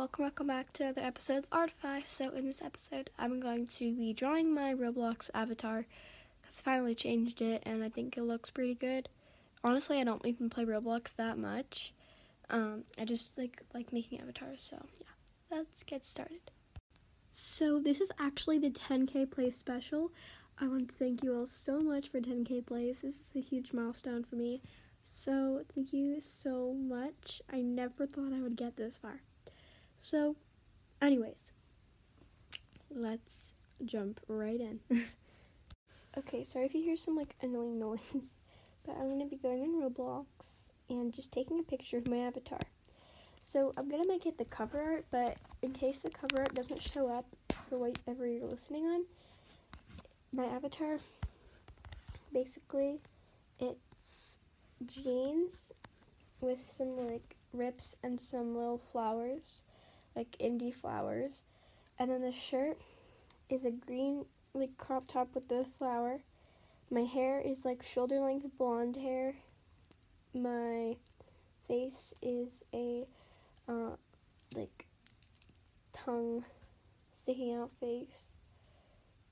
welcome, welcome back to another episode of Artify. So, in this episode, I'm going to be drawing my Roblox avatar because I finally changed it and I think it looks pretty good. Honestly, I don't even play Roblox that much. Um, I just like like making avatars. So, yeah, let's get started. So, this is actually the 10k play special. I want to thank you all so much for 10k plays. This is a huge milestone for me. So, thank you so much. I never thought I would get this far. So, anyways, let's jump right in. okay, sorry if you hear some like annoying noise, but I'm gonna be going in Roblox and just taking a picture of my avatar. So, I'm gonna make it the cover art, but in case the cover art doesn't show up for whatever you're listening on, my avatar basically it's jeans with some like rips and some little flowers like indie flowers. And then the shirt is a green like crop top with the flower. My hair is like shoulder length blonde hair. My face is a uh, like tongue sticking out face.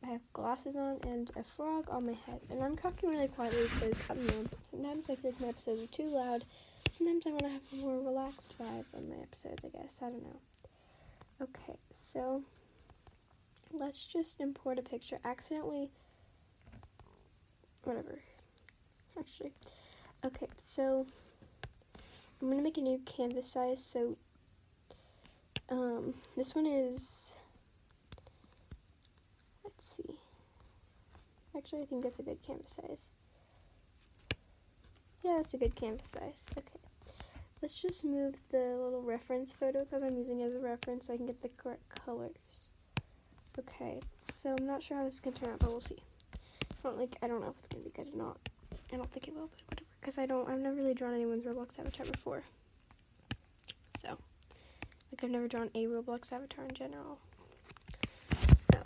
I have glasses on and a frog on my head. And I'm talking really quietly because I don't know. Sometimes I feel like my episodes are too loud. Sometimes I want to have a more relaxed vibe on my episodes. I guess I don't know. Okay, so let's just import a picture. Accidentally, whatever. Actually, okay, so I'm gonna make a new canvas size. So, um, this one is. Let's see. Actually, I think that's a good canvas size. Yeah, that's a good canvas size. Okay. Let's just move the little reference photo because I'm using it as a reference so I can get the correct colors. Okay, so I'm not sure how this is going to turn out, but we'll see. I don't like, I don't know if it's going to be good or not. I don't think it will, but whatever. Because I don't, I've never really drawn anyone's Roblox avatar before. So, like I've never drawn a Roblox avatar in general. So,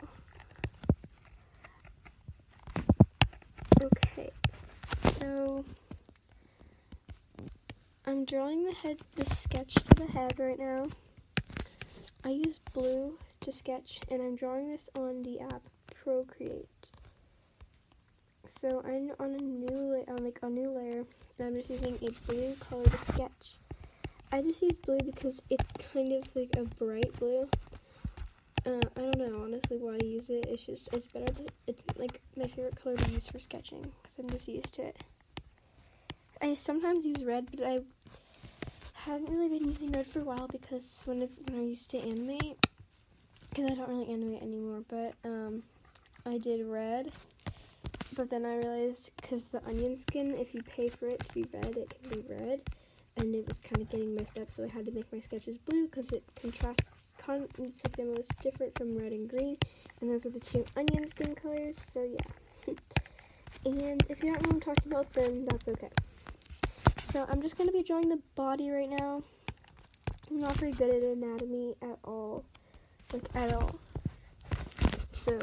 okay, so I'm drawing the head, the sketch for the head right now. I use blue to sketch, and I'm drawing this on the app Procreate. So I'm on a new on like a new layer, and I'm just using a blue color to sketch. I just use blue because it's kind of like a bright blue. Uh, I don't know honestly why I use it. It's just it's better. To, it's like my favorite color to use for sketching because I'm just used to it. I sometimes use red, but I haven't really been using red for a while because when, when I used to animate, because I don't really animate anymore, but um, I did red. But then I realized because the onion skin, if you pay for it to be red, it can be red, and it was kind of getting messed up. So I had to make my sketches blue because it contrasts. Con- it's like the most different from red and green, and those are the two onion skin colors. So yeah. and if you don't know what I'm talking about, then that's okay. So I'm just going to be drawing the body right now. I'm not very good at anatomy at all. Like, at all. So,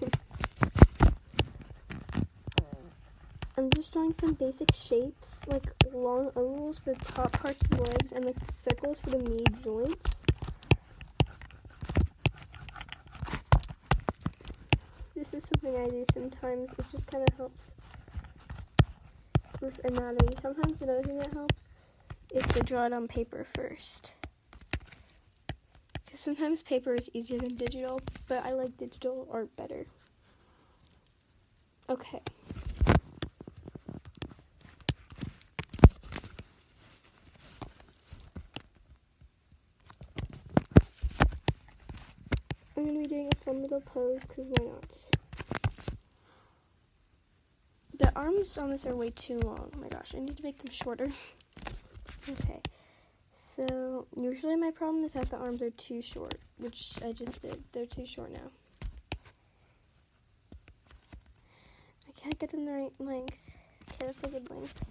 I'm just drawing some basic shapes, like long ovals for the top parts of the legs and like circles for the knee joints. This is something I do sometimes. It just kind of helps with anatomy. Sometimes another thing that helps is to draw it on paper first. Because sometimes paper is easier than digital, but I like digital art better. Okay. I'm going to be doing a fun little pose because why not? The arms on this are way too long. Oh my gosh, I need to make them shorter. okay. So, usually my problem is that the arms are too short, which I just did. They're too short now. I can't get them the right length. Okay, that's a good length.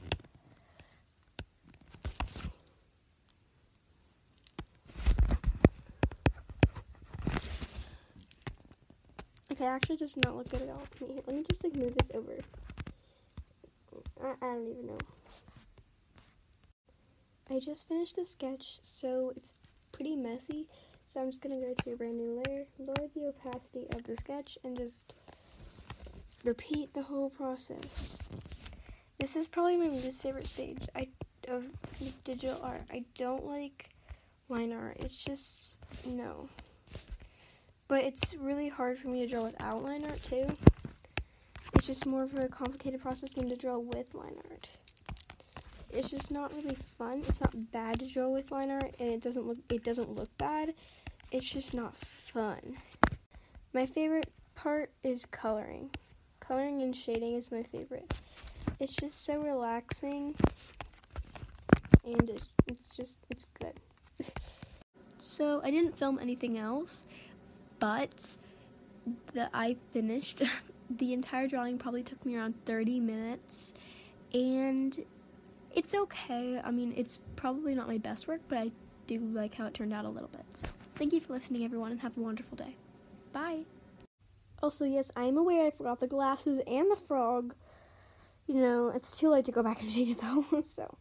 Okay, actually does not look good at all. Let me just like move this over. I, I don't even know. I just finished the sketch, so it's pretty messy So I'm just gonna go to a brand new layer, lower the opacity of the sketch, and just repeat the whole process. This is probably my least favorite stage I, of digital art. I don't like line art. It's just, no. But it's really hard for me to draw without line art too. It's just more of a complicated process than to draw with line art. It's just not really fun. It's not bad to draw with line art and it doesn't look it doesn't look bad. It's just not fun. My favorite part is coloring. Coloring and shading is my favorite. It's just so relaxing and it's, it's just it's good. so I didn't film anything else but the I finished the entire drawing probably took me around 30 minutes and it's okay. I mean, it's probably not my best work, but I do like how it turned out a little bit. So, thank you for listening everyone and have a wonderful day. Bye. Also, yes, I am aware I forgot the glasses and the frog. You know, it's too late to go back and change it though. so